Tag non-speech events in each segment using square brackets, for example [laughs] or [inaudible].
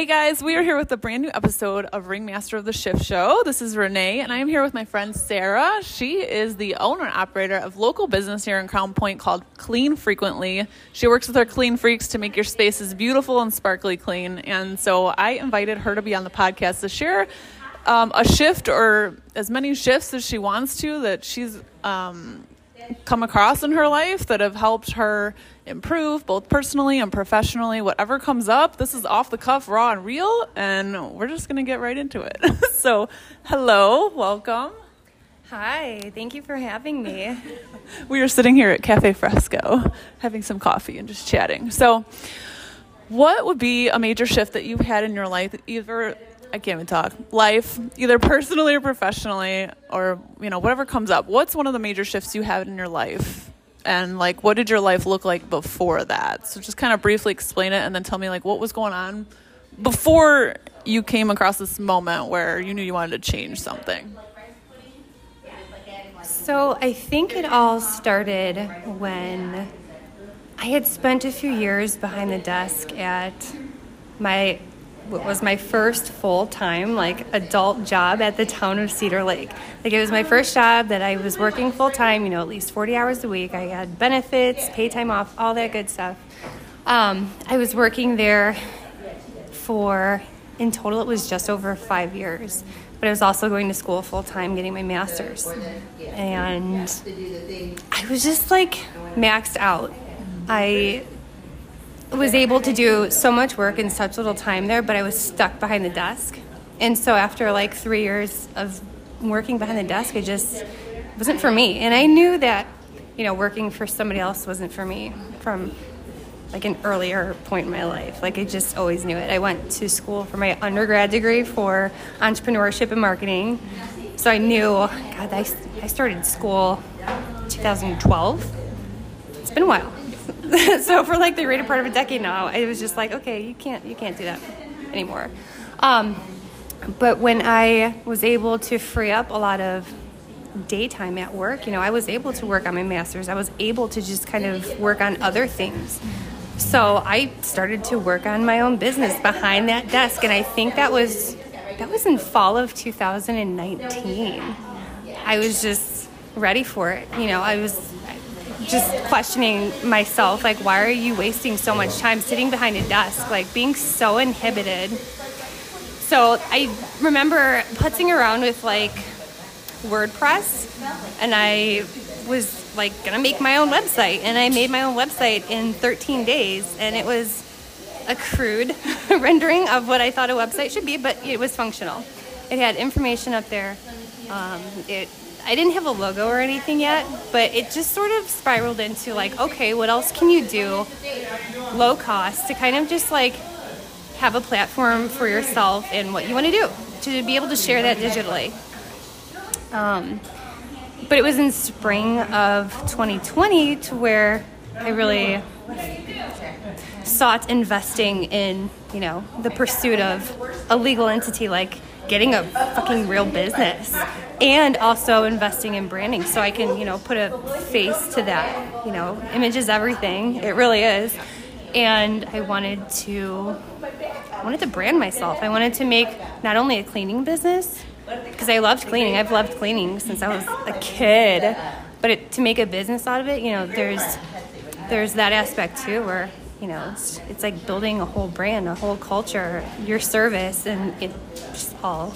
Hey guys, we are here with a brand new episode of Ringmaster of the Shift Show. This is Renee, and I am here with my friend Sara. She is the owner and operator of local business here in Crown Point called Clean Frequently. She works with our Clean Freqs to make your spaces beautiful and sparkly clean. And so I invited her to be on the podcast to share um, a shift or as many shifts as she wants to that she's um, come across in her life that have helped her improve both personally and professionally. Whatever comes up, this is off the cuff, raw and real, and we're just going to get right into it. [laughs] so, hello, welcome. Hi, thank you for having me. we are sitting here at Cafe Fresco having some coffee and just chatting. So, what would be a major shift that you've had in your life, either I can't even talk. Life, either personally or professionally, or you know whatever comes up. What's one of the major shifts you had in your life, and like what did your life look like before that? So just kind of briefly explain it, and then tell me like what was going on before you came across this moment where you knew you wanted to change something. So I think it all started when I had spent a few years behind the desk at my what was my first full time like adult job at the town of Cedar Lake. Like it was my first job that I was working full time, you know, at least 40 hours a week. I had benefits, pay time off, all that good stuff. Um, I was working there for, in total, it was just over five years. But I was also going to school full time, getting my master's. And I was just like maxed out. I was able to do so much work in such little time there, but I was stuck behind the desk. And so after like three years of working behind the desk, it just wasn't for me. And I knew that, you know, working for somebody else wasn't for me from like an earlier point in my life. Like I just always knew it. I went to school for my undergrad degree for entrepreneurship and marketing. So I knew, God, I, I started school 2012. It's been a while. [laughs] so for like the greater part of a decade now, it was just like, okay, you can't you can't do that anymore. Um, but when I was able to free up a lot of daytime at work, you know, I was able to work on my master's. I was able to just kind of work on other things. So I started to work on my own business behind that desk, and I think that was that was in fall of 2019. I was just ready for it. You know, I was just questioning myself like why are you wasting so much time sitting behind a desk like being so inhibited? So i remember putzing around with like wordpress and i was like gonna make my own website and i made my own website in 13 days and it was a crude [laughs] rendering of what i thought a website should be but it was functional. It had information up there. Um, it I didn't have a logo or anything yet, but it just sort of spiraled into like, okay, what else can you do low cost to kind of just like have a platform for yourself and what you want to do to be able to share that digitally. Um, but it was in spring of 2020 to where I really sought investing in, you know, the pursuit of a legal entity like getting a fucking real business and also investing in branding so I can, you know, put a face to that. You know, image is everything. It really is. And I wanted to I wanted to brand myself. I wanted to make not only a cleaning business because I loved cleaning. I've loved cleaning since I was a kid. But it, to make a business out of it, you know, there's there's that aspect too where you know, it's, it's like building a whole brand, a whole culture, your service, and it just all,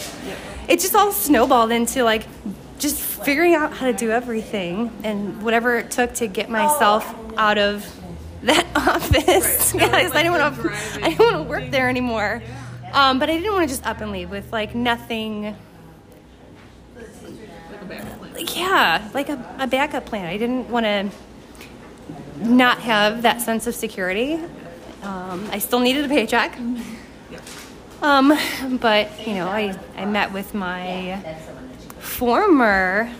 it just all snowballed into like just figuring out how to do everything and whatever it took to get myself out of that [laughs] office. Guys, I didn't want to, [laughs] I didn't want to work there anymore. Um, but I didn't want to just up and leave with like nothing. Like Yeah, like a, a backup plan. I didn't want to not have that sense of security. Um, I still needed a paycheck. Um, but, you know, I, I met with my former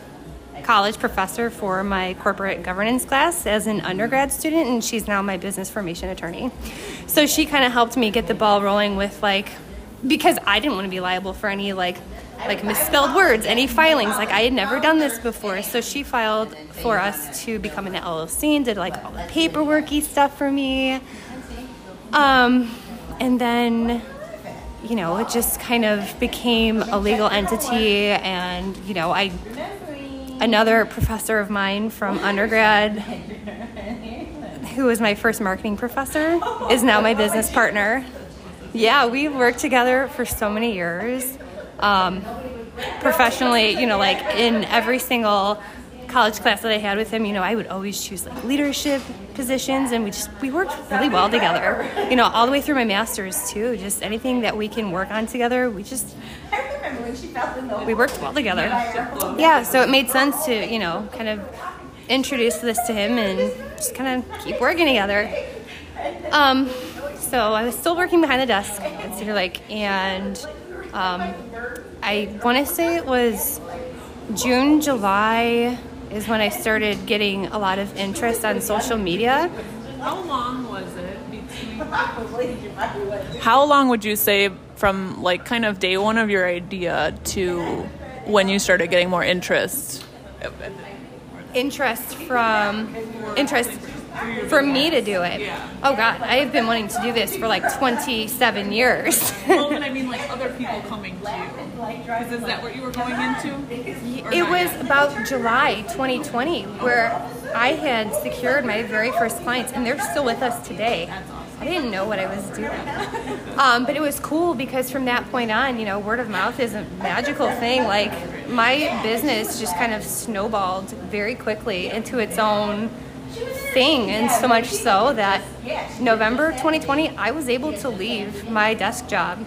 college professor for my corporate governance class as an undergrad student, and she's now my business formation attorney. So she kind of helped me get the ball rolling with, like, because I didn't want to be liable for any, like, like misspelled words, any filings. Like I had never done this before, so she filed for us to become an LLC and did like all the paperworky stuff for me. Um, and then you know, it just kind of became a legal entity. And, you know, I, another professor of mine from undergrad, who was my first marketing professor, is now my business partner. Yeah, we've worked together for so many years. Um, professionally, you know, like in every single college class that I had with him, you know, I would always choose like leadership positions and we just we worked really well together. You know, all the way through my masters too. Just anything that we can work on together, we just I remember when she found the note. we worked well together. Yeah, so it made sense to, you know, kind of introduce this to him and just kind of keep working together. Um, so I was still working behind the desk at Cedar Lake and um, I want to say it was June, July is when I started getting a lot of interest on social media. How long was it between? How long would you say from like kind of day one of your idea to when you started getting more interest? Interest from interest for me to do it. Oh God, I've been wanting to do this for like 27 years. well, I [laughs] mean like other people coming to you. Is that what you were going into? it was about July 2020 where I had secured my very first clients, and they're still with us today. I didn't know what I was doing. Um, but it was cool because from that point on, you know, word of mouth is a magical thing. Like, my business just kind of snowballed very quickly into its own thing, and so much so that November 2020, I was able to leave my desk job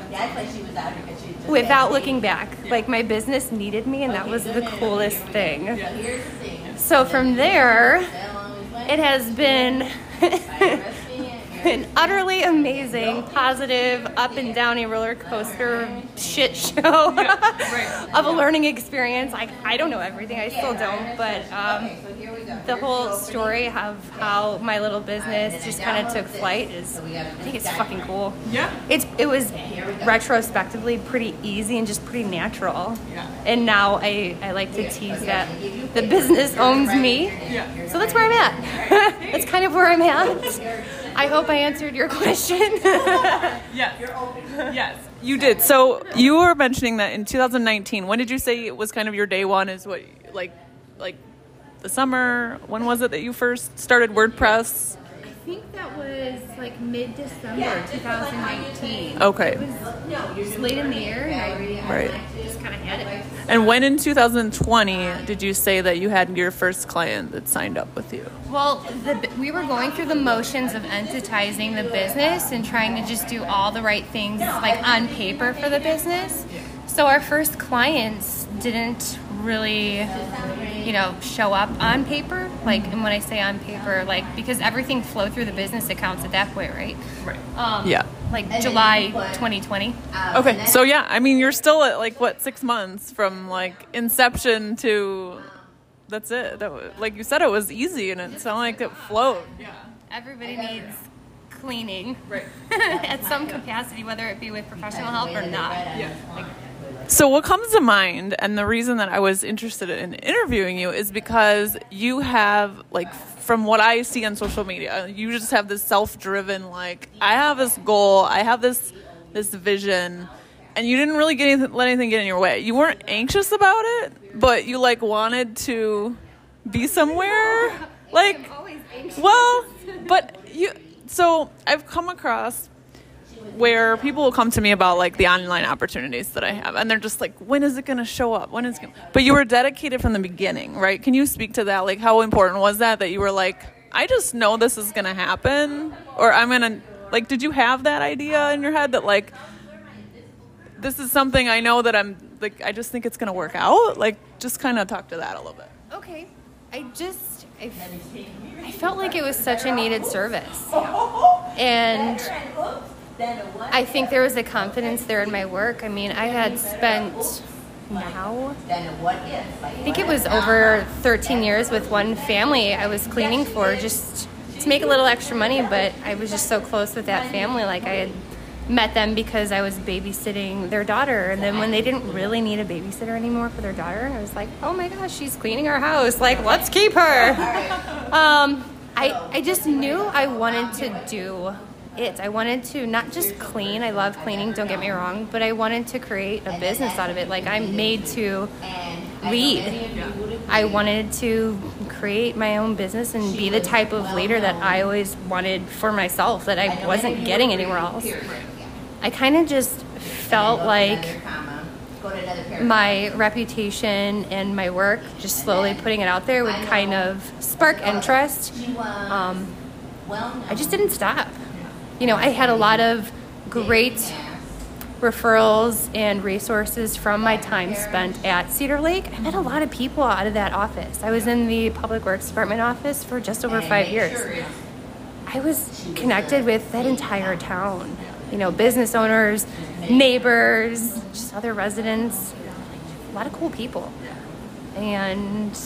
without looking back. Like my business needed me, and that was the coolest thing. So from there, it has been [laughs] an utterly amazing, positive, up and down a roller coaster shit show [laughs] [laughs] of a learning experience. I, I don't know everything, I still don't, but um, the whole story of how my little business just kind of took flight is, I think it's fucking cool. Yeah. It's it was retrospectively pretty easy and just pretty natural. Yeah. And now I, I like to tease that the business owns me. Yeah. So that's where I'm at. [laughs] that's kind of where I'm at. I hope I answered your [laughs] question. [laughs] Yes. Yes. You did. So you were mentioning that in 2019. When did you say it was kind of your day one? Is what like like the summer? When was it that you first started WordPress? I think that was like mid December 2019. Okay. It was just late in the year, and I Right. just kind of had it. And when in 2020 did you say that you had your first client that signed up with you? Well, the, we were going through the motions of entitizing the business and trying to just do all the right things, like on paper for the business. So our first clients didn't really, you know, show up on paper. Like, and when I say on paper, like because everything flowed through the business accounts at that point, right? Right. Um, Yeah. Like July 2020. Okay. So yeah, I mean you're still at like what six months from like inception to that's it. That was, like you said, it was easy and it sounded like it flowed. Yeah. Everybody needs cleaning Right. [laughs] at some capacity, whether it be with professional help or not. Yeah. So what comes to mind, and the reason that I was interested in interviewing you is because you have like from what I see on social media, you just have this self-driven like I have this goal, I have this this vision, and you didn't really get anything, let anything get in your way. You weren't anxious about it, but you like wanted to be somewhere. [laughs] Like well, but you. So I've come across where people will come to me about like the online opportunities that I have, and they're just like, "When is it going to show up? When is?" It gonna... But you were dedicated from the beginning, right? Can you speak to that? Like, how important was that? That you were like, "I just know this is going to happen," or "I'm going to." Like, did you have that idea in your head that like this is something I know that I'm like I just think it's going to work out? Like, just kind of talk to that a little bit. Okay. I just I, I felt like it was such a needed service. And I think there was a confidence there in my work. I mean, I had spent now I think it was over 13 years with one family I was cleaning for just to make a little extra money, but I was just so close with that family like I had met them because I was babysitting their daughter and then when they didn't really need a babysitter anymore for their daughter, I was like, "Oh my gosh, she's cleaning our house. Like, let's keep her." [laughs] Um, I I just knew I wanted to do it. I wanted to not just clean, I love cleaning, don't get me wrong, but I wanted to create a business out of it. Like I'm made to lead. I wanted to create my own business and be the type of leader that I always wanted for myself that I wasn't getting anywhere else. I kind of just felt like my reputation and my work, just slowly putting it out there, would kind of spark interest. Um, well, I just didn't stop. You know, I had a lot of great referrals and resources from my time spent at Cedar Lake. I met a lot of people out of that office. I was in the Public Works Department office for just over five years. I was connected with that entire town. You know, business owners, neighbors, just other residents, a lot of cool people. And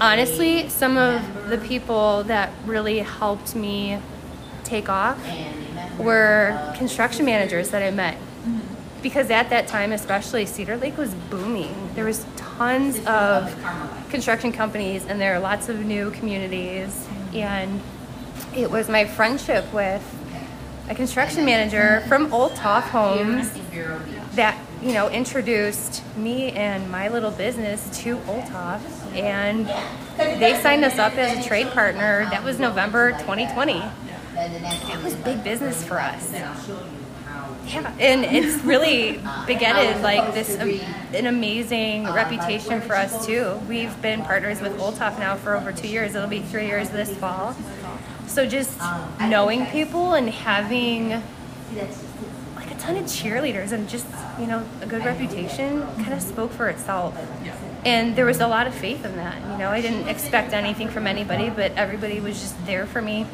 honestly, some of the people that really helped me take off were construction managers that I met. Because at that time, especially Cedar Lake was booming. There was tons of construction companies and there are lots of new communities. And it was my friendship with a construction manager from Olthof Homes that you know introduced me and my little business to Old Toff, and they signed us up as a trade partner. That was November 2020. That was big business for us. Yeah, and it's really begetted like this um, an amazing reputation for us too. We've been partners with Old now for over two years. It'll be three years this fall. So just knowing people and having like a ton of cheerleaders and just you know a good reputation kind of spoke for itself. And there was a lot of faith in that. You know, I didn't expect anything from anybody, but everybody was just there for me.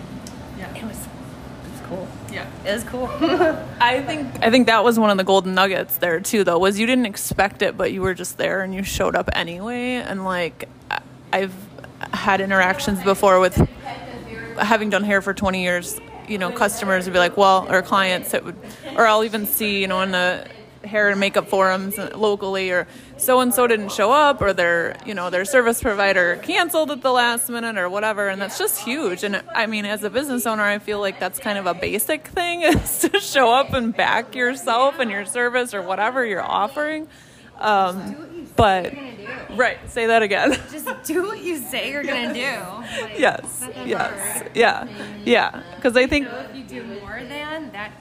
It was it was cool. Yeah. It was cool. [laughs] I think I think that was one of the golden nuggets there too though was you didn't expect it but you were just there and you showed up anyway and like I- I've had interactions before with having done hair for 20 years you know customers would be like well or clients that would or I'll even see you know in the hair and makeup forums locally or so and so didn't show up or their you know their service provider canceled at the last minute or whatever and that's just huge. And I mean as a business owner I feel like that's kind of a basic thing [laughs] is to show up and back yourself and your service or whatever you're offering. Um, but right say that again. [laughs] Just do what you say you're gonna do. Like, yes yes yeah yeah. Because I think if you do more than that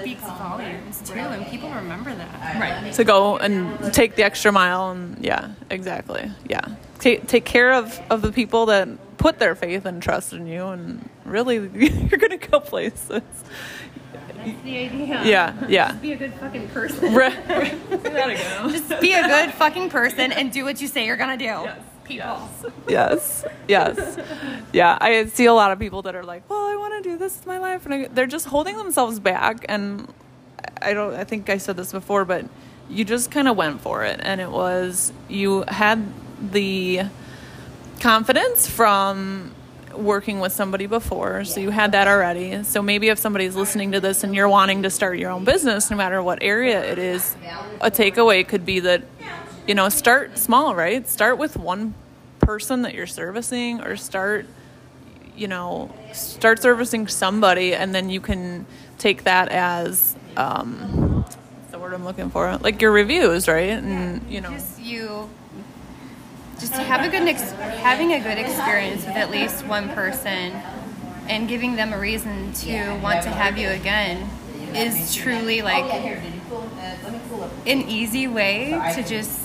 speaks volumes too, and people remember that. right to go and take the extra mile and yeah exactly yeah. Take, take care of of the people that put their faith and trust in you and really [laughs] you're gonna go places That's the idea. yeah yeah Just be a good fucking person. Right. Say that again. Just be a good fucking person and do what you say you're gonna do. People. yes yes yeah i see a lot of people that are like well i want to do this with my life and I, they're just holding themselves back and i don't i think i said this before but you just kind of went for it and it was you had the confidence from working with somebody before so you had that already. So maybe if somebody's listening to this and you're wanting to start your own business no matter what area it is a takeaway could be that you know start small right? Start with one person that you're servicing or start you know start servicing somebody and then you can take that as um the word i'm looking for? Like your reviews right? And you know. Just you. Just have a good ex- having a good experience with at least one person, and giving them a reason to want to have you again, is truly like an easy way to just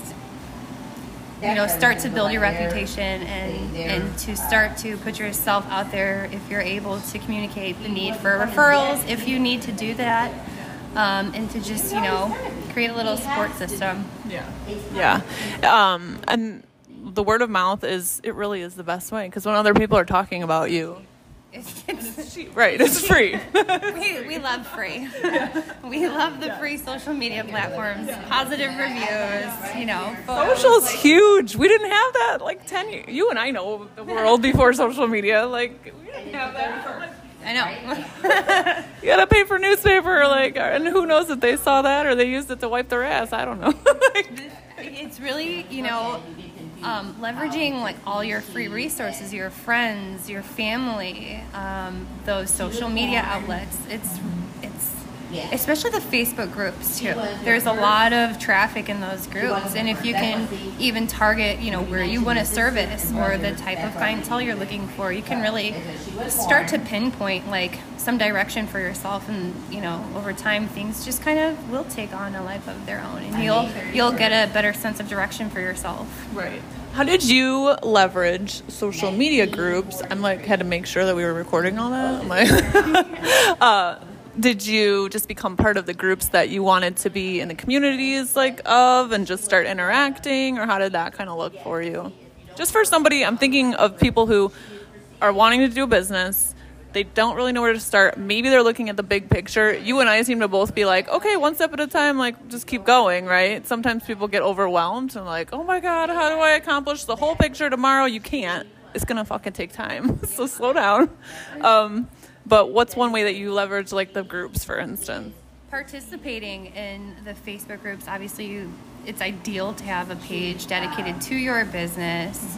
you know start to build your reputation and and to start to put yourself out there if you're able to communicate the need for referrals if you need to do that um, and to just you know create a little support system Yeah. Yeah. Um, and the word of mouth is, it really is the best way because when other people are talking about you, it's, it's, [laughs] right, it's free. [laughs] we, we love free [laughs] we love the free social media platforms positive reviews you know photos. Social's huge. We didn't have that like 10 years. You and I know the world before social media. Like, we didn't have that before. i know You gotta pay for newspaper, like, and who knows if they saw that or they used it to wipe their ass. I don't know. Like, it's really you know um, leveraging like all your free resources, your friends, your family, um, those social media outlets. It's it's especially the Facebook groups too. There's a lot of traffic in those groups, and if you can even target, you know, where you want to service or the type of clientele you're looking for, you can really start to pinpoint like some direction for yourself, and you know, over time things just kind of will take on a life of their own, and you'll you'll get a better sense of direction for yourself. Right. How did you leverage social media groups? I'm like had to make sure that we were recording all that. I'm [laughs] like, [laughs] uh, did you just become part of the groups that you wanted to be in the communities like of and just start interacting or how did that kind of look for you? Just for somebody i'm thinking of people who are wanting to do a business they don't really know where to start maybe they're looking at the big picture. You and i seem to both be like okay one step at a time like just keep going right? Sometimes people get overwhelmed and like oh my god how do i accomplish the whole picture tomorrow? You can't. It's gonna fucking take time. [laughs] So slow down. Um, but what's one way that you leverage like the groups, for instance? Participating in the Facebook groups, obviously, you, it's ideal to have a page dedicated to your business,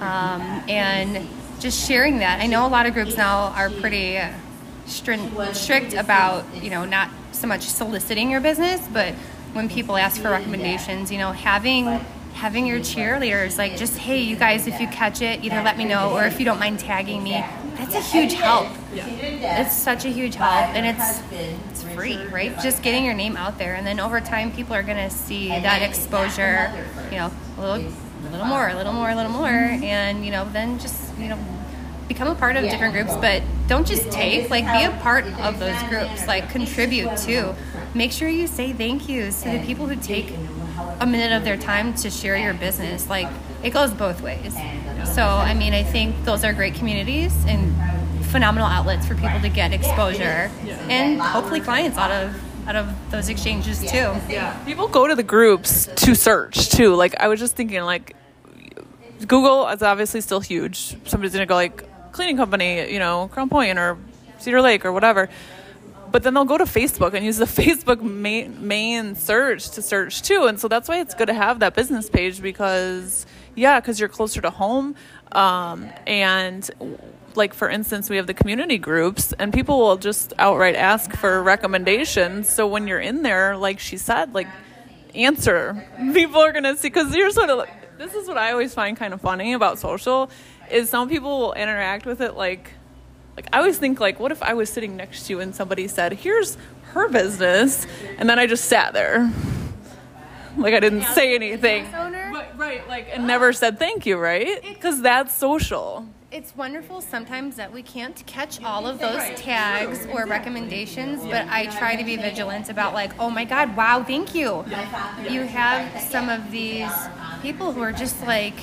um, and just sharing that. I know a lot of groups now are pretty strict, about you know not so much soliciting your business, but when people ask for recommendations, you know, having having your cheerleaders like just hey you guys if you catch it either let me know or if you don't mind tagging me that's a huge help Yeah. it's such a huge help and it's it's free right just getting your name out there and then over time people are going to see that exposure you know a little a little more a little more a little more and you know then just you know become a part of different groups but don't just take like be a part of those groups like contribute too make sure you say thank yous to the people who take a minute of their time to share your business. Like it goes both ways. So I mean, I think those are great communities and phenomenal outlets for people to get exposure and hopefully clients out of out of those exchanges too. Yeah. People go to the groups to search too. Like I was just thinking like Google is obviously still huge. Somebody's gonna go like cleaning company, you know, Crown Point or Cedar Lake or whatever but then they'll go to Facebook and use the [laughs] Facebook main, main search to search too. And so that's why it's good to have that business page because, yeah, because you're closer to home. Um, and like for instance, we have the community groups, and people will just outright ask for recommendations. So when you're in there, like she said, like answer. [laughs] People are gonna see because you're sort of. Like, this is what I always find kind of funny about social, is some people will interact with it like like I always think like what if I was sitting next to you and somebody said, "Here's her business," and then I just sat there. Like I didn't say anything. Right, right, like and never oh. said thank you, right? Because that's social. It's wonderful sometimes that we can't catch all of those tags or recommendations, but I try to be vigilant about like, oh my god, wow, thank you. You have some of these people who are just like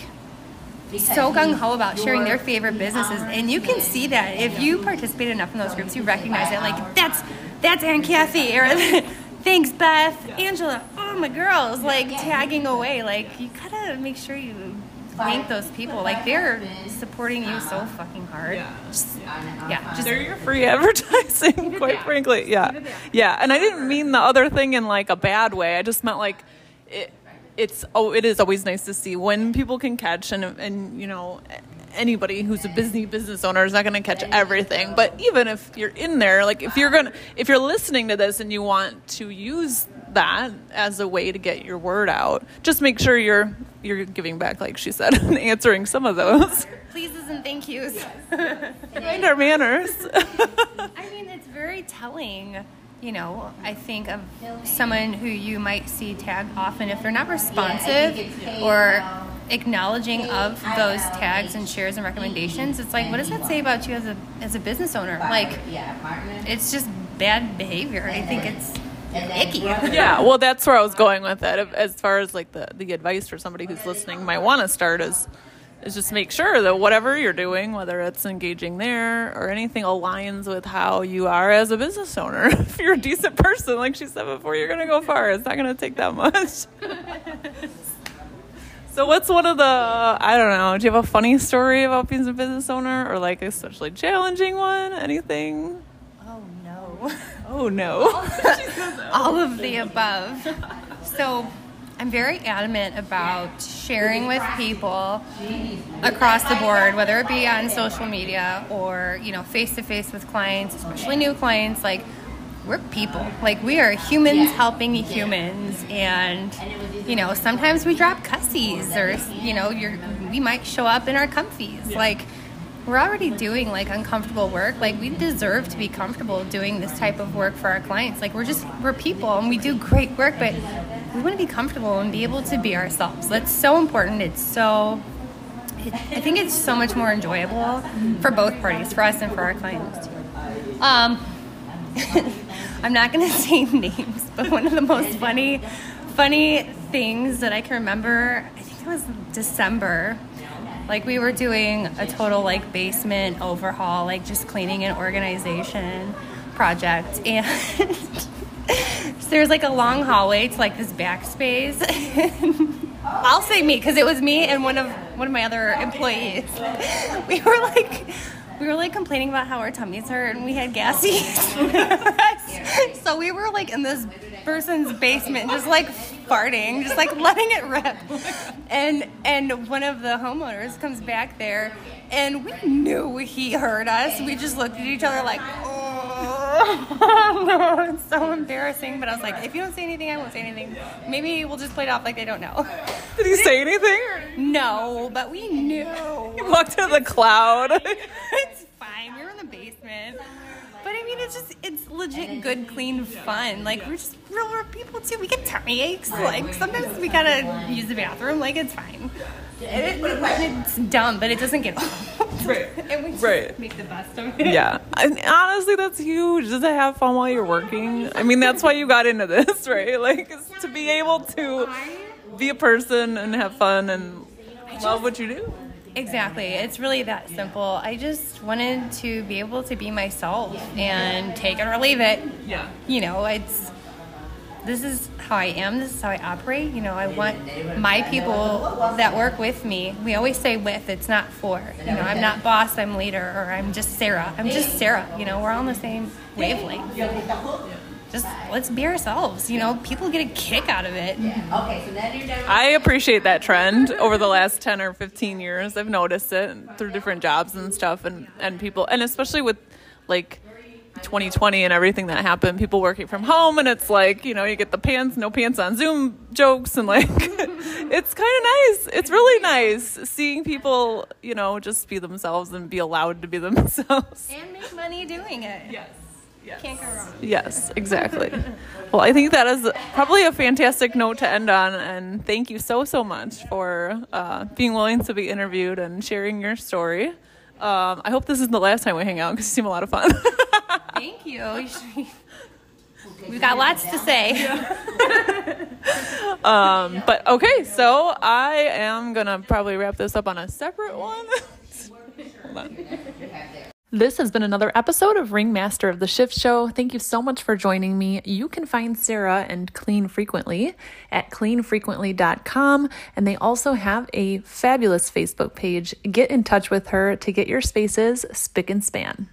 so gung ho about sharing their favorite businesses, and you can see that if you participate enough in those groups, you recognize it. Like that's that's Aunt Kathy, or [laughs] thanks Beth, Angela. Oh my girls, like tagging away. Like you gotta make sure you thank those people. Like they're supporting you so fucking hard. Just, yeah, just they're your free [laughs] advertising. Quite frankly, yeah, yeah. And I didn't mean the other thing in like a bad way. I just meant like. It, it's oh it is always nice to see when people can catch and and you know anybody who's a busy business owner is not going to catch everything. But even if you're in there like if you're going to if you're listening to this and you want to use that as a way to get your word out just make sure you're you're giving back like she said [laughs] and answering some of those. Pleases and thank yous. Mind our manners. [laughs] I mean it's very telling you know, I think of someone who you might see tagged often if they're not responsive or acknowledging of those tags and shares and recommendations. It's like, what does that say about you as a as a business owner? Like, it's just bad behavior. I think it's icky. Yeah, well, that's where I was going with it. As far as like the the advice for somebody who's listening might want to start is is just make sure that whatever you're doing, whether it's engaging there or anything, aligns with how you are as a business owner. [laughs] if you're a decent person, like she said before, you're going to go far. It's not going to take that much. [laughs] so, what's one of the, I don't know, do you have a funny story about being a business owner or like a especially challenging one? Anything? Oh, no. [laughs] Oh, no. All of the above. So, I'm very adamant about sharing with people across the board, whether it be on social media or, you know, face to face with clients, especially new clients, like we're people. Like we are humans helping humans and you know, sometimes we drop cussies or you know, you're we might show up in our comfies. Like we're already doing like uncomfortable work. Like we deserve to be comfortable doing this type of work for our clients. Like we're just we're people and we do great work, but we want to be comfortable and be able to be ourselves. That's so important. It's so I think it's so much more enjoyable for both parties, for us and for our clients. Um, [laughs] I'm not going [laughs] to say names, but one of the most funny, funny things that I can remember, I think it was December. Like we were doing a total like basement overhaul, like just cleaning and organization project, [laughs] and so there's like a long hallway to like this backspace. [laughs] I'll say me because it was me and one of one of my other employees. We were like we were like complaining about how our tummies hurt and we had gassy. [laughs] so we were like in this person's basement, just like farting, just like letting it rip. And and one of the homeowners comes back there, and we knew he heard us. We just looked at each other like, oh [laughs] it's so embarrassing. But I was like, if you don't say anything, I won't say anything. Maybe we'll just play it off like they don't know. Did he say anything? No, but we knew. He walked to the cloud. [laughs] it's fine. We were in the basement. But I mean, it's just, it's legit good, clean fun. Like, we're just real, real people too. We get tummy aches. Like, sometimes we gotta use the bathroom. Like, it's fine. It, it, it's dumb, but it doesn't get old. [laughs] Right. [laughs] and we just Right. make the best of it. Yeah. And honestly, that's huge. Just to have fun while you're working. I mean, that's why you got into this, [laughs] right? Like, is to be able to be a person and have fun and love what you do. Exactly. It's really that simple. I just wanted to be able to be myself and take it or leave it. Yeah. You know, it's this is how I am, this is how I operate. You know, I want my people that work with me. We always say with, it's not for. You know, I'm not boss, I'm leader, or I'm just Sara. I'm just Sara. You know, we're all on the same wavelength. Just let's be ourselves. You know, people get a kick out of it. Okay, so now you're down. I appreciate that trend over the last 10 or 15 years. I've noticed it through different jobs and stuff and, and people, and especially with like 2020 and everything that happened, people working from home, and it's like, you know, you get the pants, no pants on Zoom jokes, and like, [laughs] it's kind of nice. It's really nice seeing people, you know, just be themselves and be allowed to be [laughs] themselves. And make money doing it. Yes. Yes. Can't go wrong. Yes, exactly. well, I think that is probably a fantastic note to end on, and thank you so so much for uh, being willing to be interviewed and sharing your story. Um, I hope this isn't the last time we hang out because you seem a lot of fun. [laughs] Thank you. We've got lots to say. [laughs] um, but okay, so I am gonna probably wrap this up on a separate one. [laughs] Hold on. This has been another episode of Ringmaster of the Shift Show. Thank you so much for joining me. You can find Sara and Clean Frequently at cleanfrequently.com, and they also have a fabulous Facebook page. Get in touch with her to get your spaces spick and span.